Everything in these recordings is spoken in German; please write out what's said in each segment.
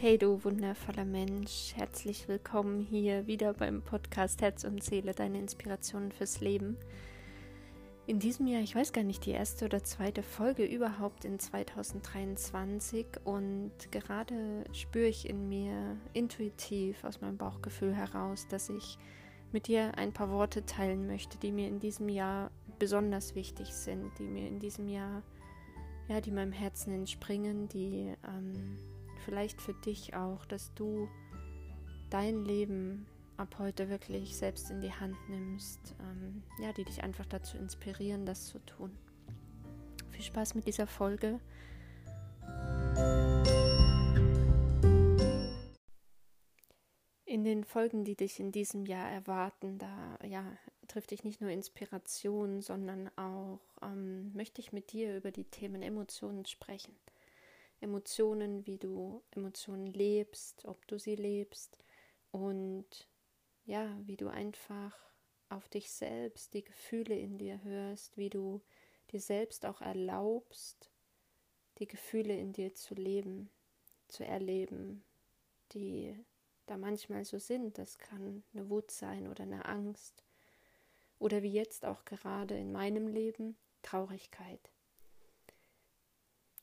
Hey du wundervoller Mensch, herzlich willkommen hier wieder beim Podcast Herz und Seele, deine Inspirationen fürs Leben. In diesem Jahr, ich weiß gar nicht, die erste oder zweite Folge überhaupt in 2023 und gerade spüre ich in mir intuitiv aus meinem Bauchgefühl heraus, dass ich mit dir ein paar Worte teilen möchte, die mir in diesem Jahr besonders wichtig sind, die mir in diesem Jahr, ja, die meinem Herzen entspringen, die ähm, vielleicht für dich auch, dass du dein Leben ab heute wirklich selbst in die Hand nimmst, ähm, ja, die dich einfach dazu inspirieren, das zu tun. Viel Spaß mit dieser Folge. In den Folgen, die dich in diesem Jahr erwarten, da ja, trifft dich nicht nur Inspiration, sondern auch ähm, möchte ich mit dir über die Themen Emotionen sprechen. Emotionen, wie du Emotionen lebst, ob du sie lebst und ja, wie du einfach auf dich selbst, die Gefühle in dir hörst, wie du dir selbst auch erlaubst, die Gefühle in dir zu leben, zu erleben, die da manchmal so sind. Das kann eine Wut sein oder eine Angst oder wie jetzt auch gerade in meinem Leben Traurigkeit.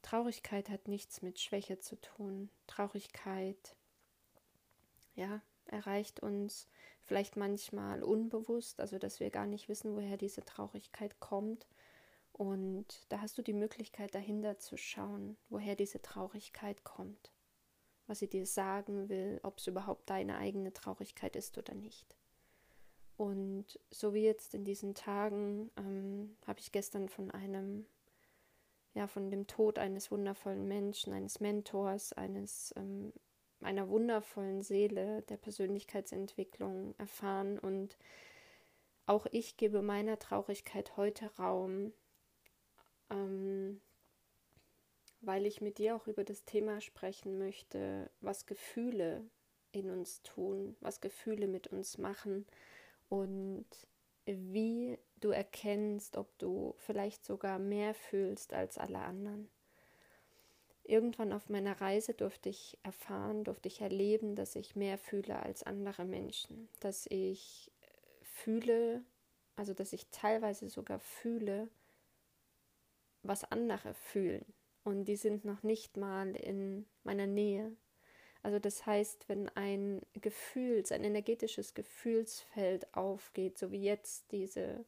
Traurigkeit hat nichts mit Schwäche zu tun. Traurigkeit, ja, erreicht uns vielleicht manchmal unbewusst, also dass wir gar nicht wissen, woher diese Traurigkeit kommt. Und da hast du die Möglichkeit, dahinter zu schauen, woher diese Traurigkeit kommt, was sie dir sagen will, ob es überhaupt deine eigene Traurigkeit ist oder nicht. Und so wie jetzt in diesen Tagen ähm, habe ich gestern von einem ja, von dem Tod eines wundervollen Menschen, eines Mentors, eines ähm, einer wundervollen Seele der Persönlichkeitsentwicklung erfahren. Und auch ich gebe meiner Traurigkeit heute Raum, ähm, weil ich mit dir auch über das Thema sprechen möchte, was Gefühle in uns tun, was Gefühle mit uns machen. Und wie du erkennst, ob du vielleicht sogar mehr fühlst als alle anderen. Irgendwann auf meiner Reise durfte ich erfahren, durfte ich erleben, dass ich mehr fühle als andere Menschen, dass ich fühle, also dass ich teilweise sogar fühle, was andere fühlen. Und die sind noch nicht mal in meiner Nähe. Also das heißt, wenn ein Gefühls, ein energetisches Gefühlsfeld aufgeht, so wie jetzt diese,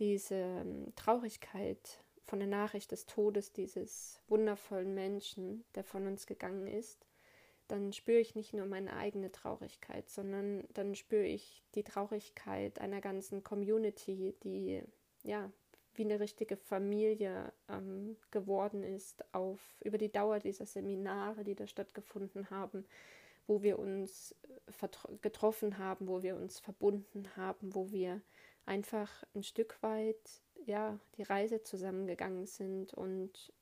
diese ähm, Traurigkeit von der Nachricht des Todes dieses wundervollen Menschen, der von uns gegangen ist, dann spüre ich nicht nur meine eigene Traurigkeit, sondern dann spüre ich die Traurigkeit einer ganzen Community, die ja wie eine richtige Familie ähm, geworden ist auf über die Dauer dieser Seminare, die da stattgefunden haben, wo wir uns äh, getroffen haben, wo wir uns verbunden haben, wo wir einfach ein Stück weit ja die Reise zusammengegangen sind und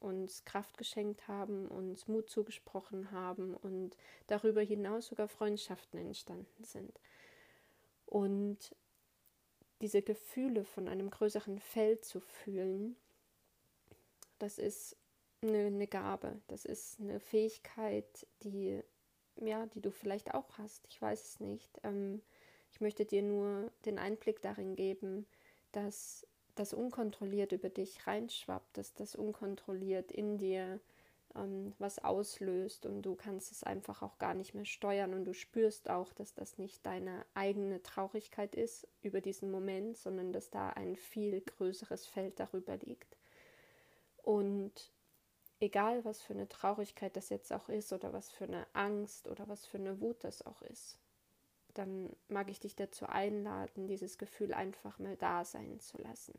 uns Kraft geschenkt haben, uns Mut zugesprochen haben und darüber hinaus sogar Freundschaften entstanden sind. Und diese Gefühle von einem größeren Feld zu fühlen, das ist eine, eine, Gabe, das ist eine Fähigkeit, die, ja, die du vielleicht auch hast. Ich weiß es nicht. Ähm, ich möchte dir nur den Einblick darin geben, dass das unkontrolliert über dich reinschwappt, dass das unkontrolliert in dir ähm, was auslöst und du kannst es einfach auch gar nicht mehr steuern und du spürst auch, dass das nicht deine eigene Traurigkeit ist über diesen Moment, sondern dass da ein viel größeres Feld darüber liegt. Und egal was für eine Traurigkeit das jetzt auch ist oder was für eine Angst oder was für eine Wut das auch ist, dann mag ich dich dazu einladen, dieses Gefühl einfach mal da sein zu lassen.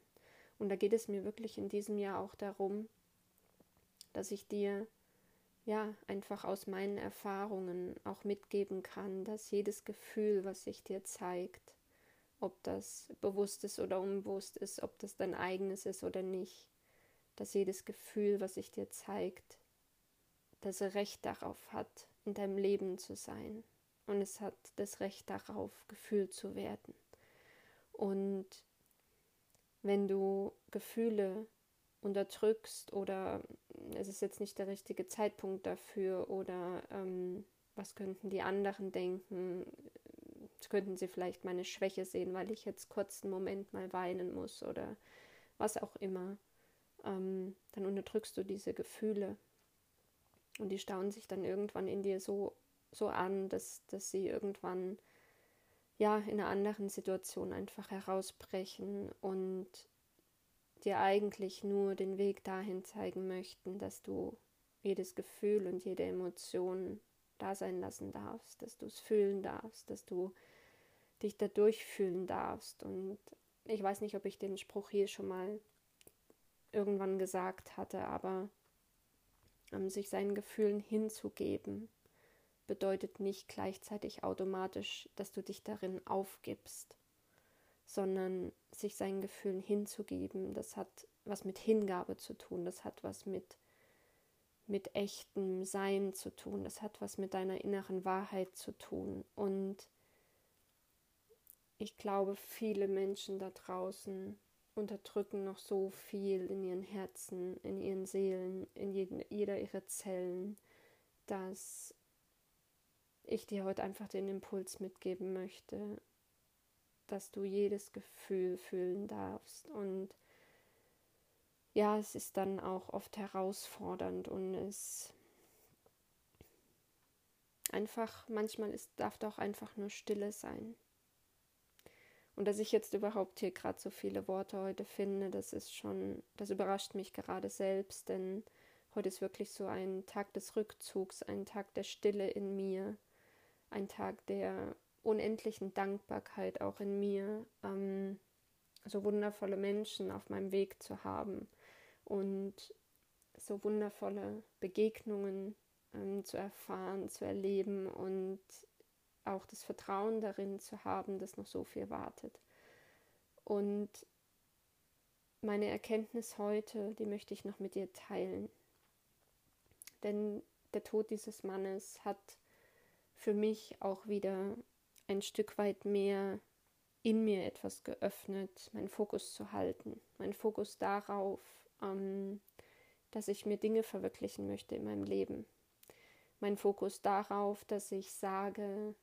Und da geht es mir wirklich in diesem Jahr auch darum, dass ich dir ja einfach aus meinen Erfahrungen auch mitgeben kann, dass jedes Gefühl, was sich dir zeigt, ob das bewusst ist oder unbewusst ist, ob das dein eigenes ist oder nicht, dass jedes Gefühl, was sich dir zeigt, das Recht darauf hat, in deinem Leben zu sein. Und es hat das Recht darauf, gefühlt zu werden. Und wenn du Gefühle unterdrückst oder es ist jetzt nicht der richtige Zeitpunkt dafür oder ähm, was könnten die anderen denken, könnten sie vielleicht meine Schwäche sehen, weil ich jetzt kurz einen Moment mal weinen muss oder was auch immer, ähm, dann unterdrückst du diese Gefühle. Und die stauen sich dann irgendwann in dir so, so an, dass, dass sie irgendwann ja in einer anderen Situation einfach herausbrechen und dir eigentlich nur den Weg dahin zeigen möchten, dass du jedes Gefühl und jede Emotion da sein lassen darfst, dass du es fühlen darfst, dass du dich dadurch fühlen darfst. Und ich weiß nicht, ob ich den Spruch hier schon mal irgendwann gesagt hatte, aber um, sich seinen Gefühlen hinzugeben, bedeutet nicht gleichzeitig automatisch, dass du dich darin aufgibst, sondern sich seinen Gefühlen hinzugeben, das hat was mit Hingabe zu tun, das hat was mit mit echtem Sein zu tun, das hat was mit deiner inneren Wahrheit zu tun. Und ich glaube, viele Menschen da draußen unterdrücken noch so viel in ihren Herzen, in ihren Seelen, in jeden, jeder ihrer Zellen, dass ich dir heute einfach den Impuls mitgeben möchte, dass du jedes Gefühl fühlen darfst. Und ja, es ist dann auch oft herausfordernd und es einfach, manchmal ist, darf da auch einfach nur Stille sein. Und dass ich jetzt überhaupt hier gerade so viele Worte heute finde, das ist schon, das überrascht mich gerade selbst, denn heute ist wirklich so ein Tag des Rückzugs, ein Tag der Stille in mir, ein Tag der unendlichen Dankbarkeit auch in mir, ähm, so wundervolle Menschen auf meinem Weg zu haben und so wundervolle Begegnungen ähm, zu erfahren, zu erleben und auch das Vertrauen darin zu haben, dass noch so viel wartet. Und meine Erkenntnis heute, die möchte ich noch mit dir teilen. Denn der Tod dieses Mannes hat für mich auch wieder ein Stück weit mehr in mir etwas geöffnet, meinen Fokus zu halten, meinen Fokus darauf, ähm, dass ich mir Dinge verwirklichen möchte in meinem Leben. Mein Fokus darauf, dass ich sage,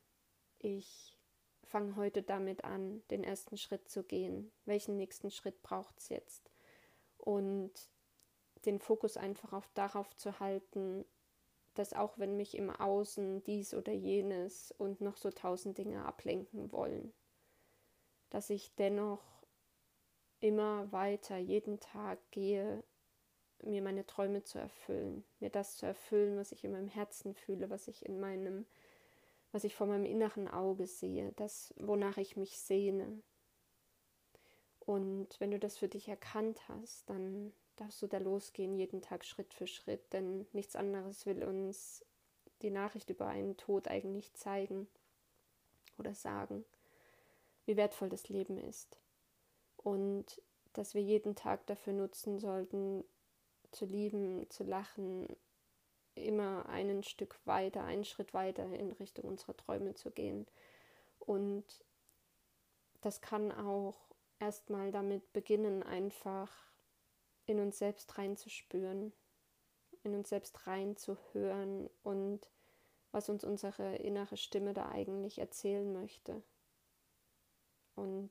ich fange heute damit an, den ersten Schritt zu gehen. Welchen nächsten Schritt braucht es jetzt? Und den Fokus einfach auf darauf zu halten, dass auch wenn mich im Außen dies oder jenes und noch so tausend Dinge ablenken wollen, dass ich dennoch immer weiter jeden Tag gehe, mir meine Träume zu erfüllen, mir das zu erfüllen, was ich in meinem Herzen fühle, was ich in meinem was ich vor meinem inneren Auge sehe, das, wonach ich mich sehne. Und wenn du das für dich erkannt hast, dann darfst du da losgehen, jeden Tag Schritt für Schritt, denn nichts anderes will uns die Nachricht über einen Tod eigentlich zeigen oder sagen, wie wertvoll das Leben ist. Und dass wir jeden Tag dafür nutzen sollten, zu lieben, zu lachen, immer einen Stück weiter, einen Schritt weiter in Richtung unserer Träume zu gehen. Und das kann auch erstmal damit beginnen, einfach in uns selbst reinzuspüren, in uns selbst reinzuhören und was uns unsere innere Stimme da eigentlich erzählen möchte. Und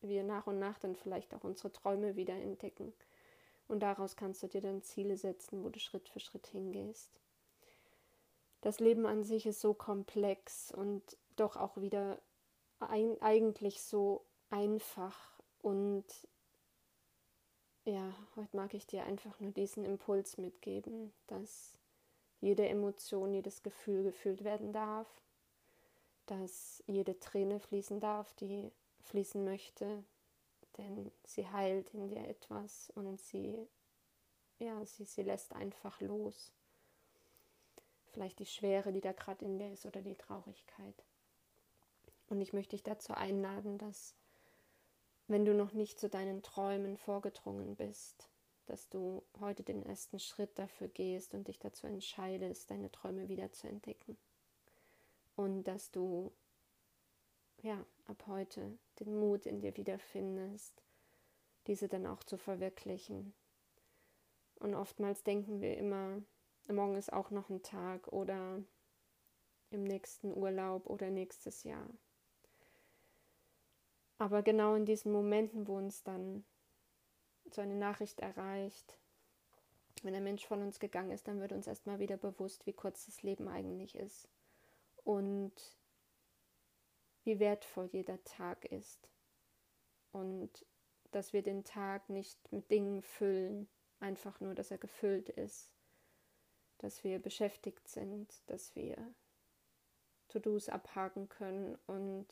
wir nach und nach dann vielleicht auch unsere Träume wieder entdecken. Und daraus kannst du dir dann Ziele setzen, wo du Schritt für Schritt hingehst. Das Leben an sich ist so komplex und doch auch wieder ein, eigentlich so einfach. Und ja, heute mag ich dir einfach nur diesen Impuls mitgeben, dass jede Emotion, jedes Gefühl gefühlt werden darf, dass jede Träne fließen darf, die fließen möchte, denn sie heilt in dir etwas und sie, ja, sie, sie lässt einfach los. Vielleicht die Schwere, die da gerade in dir ist oder die Traurigkeit. Und ich möchte dich dazu einladen, dass, wenn du noch nicht zu deinen Träumen vorgedrungen bist, dass du heute den ersten Schritt dafür gehst und dich dazu entscheidest, deine Träume wieder zu entdecken. Und dass du ja, ab heute den Mut in dir wiederfindest, diese dann auch zu verwirklichen. Und oftmals denken wir immer, morgen ist auch noch ein Tag oder im nächsten Urlaub oder nächstes Jahr. Aber genau in diesen Momenten, wo uns dann so eine Nachricht erreicht, wenn der Mensch von uns gegangen ist, dann wird uns erstmal wieder bewusst, wie kurz das Leben eigentlich ist und wie wertvoll jeder Tag ist. Und dass wir den Tag nicht mit Dingen füllen, einfach nur, dass er gefüllt ist, dass wir beschäftigt sind, dass wir To-Dos abhaken können und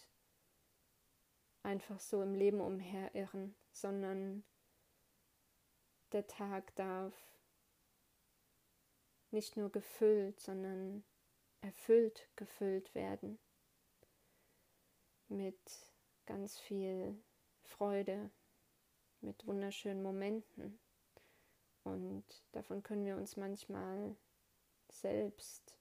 einfach so im Leben umherirren, sondern der Tag darf nicht nur gefüllt, sondern erfüllt gefüllt werden mit ganz viel Freude, mit wunderschönen Momenten. Und davon können wir uns manchmal selbst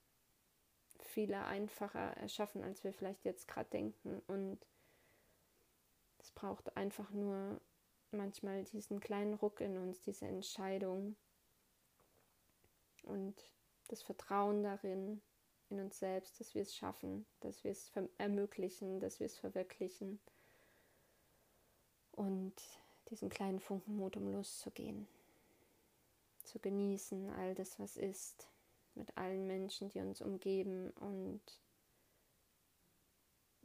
viele einfacher erschaffen, als wir vielleicht jetzt gerade denken. Und es braucht einfach nur manchmal diesen kleinen Ruck in uns, diese Entscheidung und das Vertrauen darin, in uns selbst, dass wir es schaffen, dass wir es ermöglichen, dass wir es verwirklichen und diesen kleinen Funken Mut, um loszugehen, zu genießen all das, was ist, mit allen Menschen, die uns umgeben und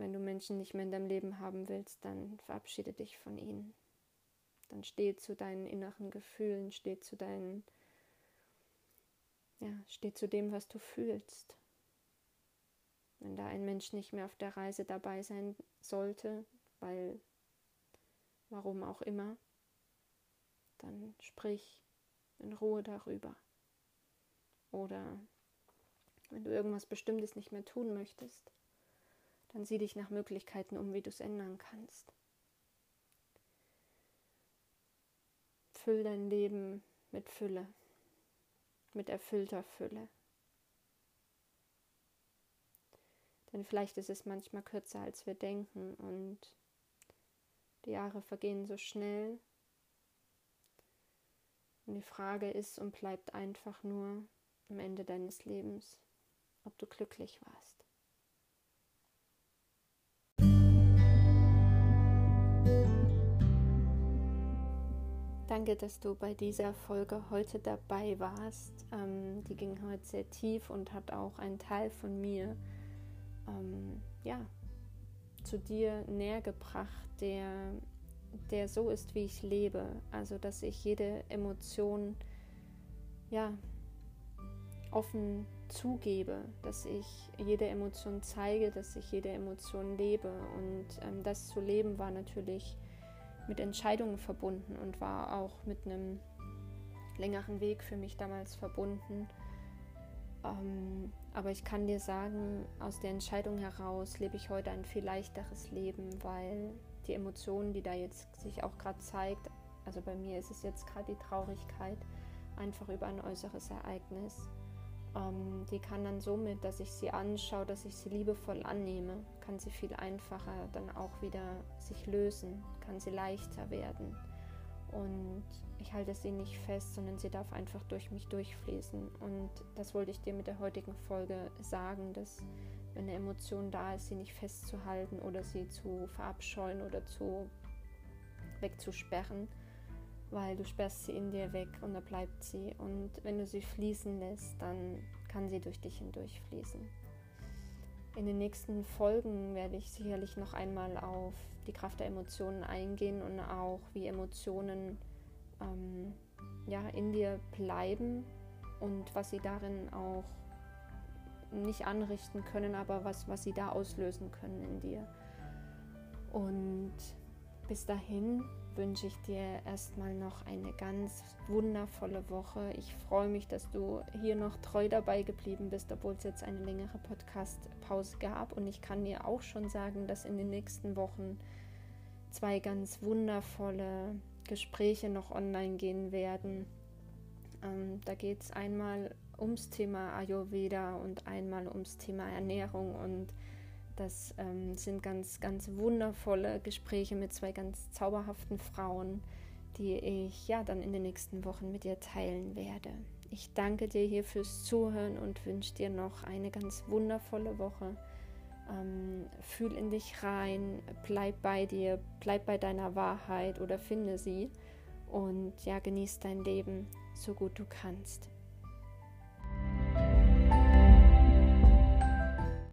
wenn du Menschen nicht mehr in deinem Leben haben willst, dann verabschiede dich von ihnen. Dann steh zu deinen inneren Gefühlen, steh zu deinen, ja, steh zu dem, was du fühlst. Wenn da ein Mensch nicht mehr auf der Reise dabei sein sollte, weil warum auch immer, dann sprich in Ruhe darüber. Oder wenn du irgendwas Bestimmtes nicht mehr tun möchtest, dann sieh dich nach Möglichkeiten um, wie du es ändern kannst. Füll dein Leben mit Fülle, mit erfüllter Fülle. Denn vielleicht ist es manchmal kürzer, als wir denken und die Jahre vergehen so schnell. Und die Frage ist und bleibt einfach nur am Ende deines Lebens, ob du glücklich warst. Danke, dass du bei dieser Folge heute dabei warst. Ähm, die ging heute sehr tief und hat auch einen Teil von mir ähm, ja, zu dir näher gebracht, der, der so ist, wie ich lebe. Also, dass ich jede Emotion ja, offen zugebe, dass ich jede Emotion zeige, dass ich jede Emotion lebe. Und ähm, das zu leben war natürlich mit Entscheidungen verbunden und war auch mit einem längeren Weg für mich damals verbunden. Ähm, aber ich kann dir sagen, aus der Entscheidung heraus lebe ich heute ein viel leichteres Leben, weil die Emotionen, die da jetzt sich auch gerade zeigt, also bei mir ist es jetzt gerade die Traurigkeit, einfach über ein äußeres Ereignis. Ähm, die kann dann somit, dass ich sie anschaue, dass ich sie liebevoll annehme, kann sie viel einfacher dann auch wieder sich lösen, kann sie leichter werden. Und ich halte sie nicht fest, sondern sie darf einfach durch mich durchfließen. Und das wollte ich dir mit der heutigen Folge sagen, dass wenn eine Emotion da ist, sie nicht festzuhalten oder sie zu verabscheuen oder zu wegzusperren, weil du sperrst sie in dir weg und da bleibt sie. Und wenn du sie fließen lässt, dann kann sie durch dich hindurch fließen. In den nächsten Folgen werde ich sicherlich noch einmal auf die Kraft der Emotionen eingehen und auch wie Emotionen ähm, ja, in dir bleiben und was sie darin auch nicht anrichten können, aber was, was sie da auslösen können in dir. Und bis dahin wünsche ich dir erstmal noch eine ganz wundervolle Woche. Ich freue mich, dass du hier noch treu dabei geblieben bist, obwohl es jetzt eine längere Podcast-Pause gab. Und ich kann dir auch schon sagen, dass in den nächsten Wochen zwei ganz wundervolle Gespräche noch online gehen werden. Ähm, da geht es einmal ums Thema Ayurveda und einmal ums Thema Ernährung und das ähm, sind ganz, ganz wundervolle Gespräche mit zwei ganz zauberhaften Frauen, die ich ja dann in den nächsten Wochen mit dir teilen werde. Ich danke dir hier fürs Zuhören und wünsche dir noch eine ganz wundervolle Woche. Ähm, fühl in dich rein, bleib bei dir, bleib bei deiner Wahrheit oder finde sie und ja, genieß dein Leben so gut du kannst.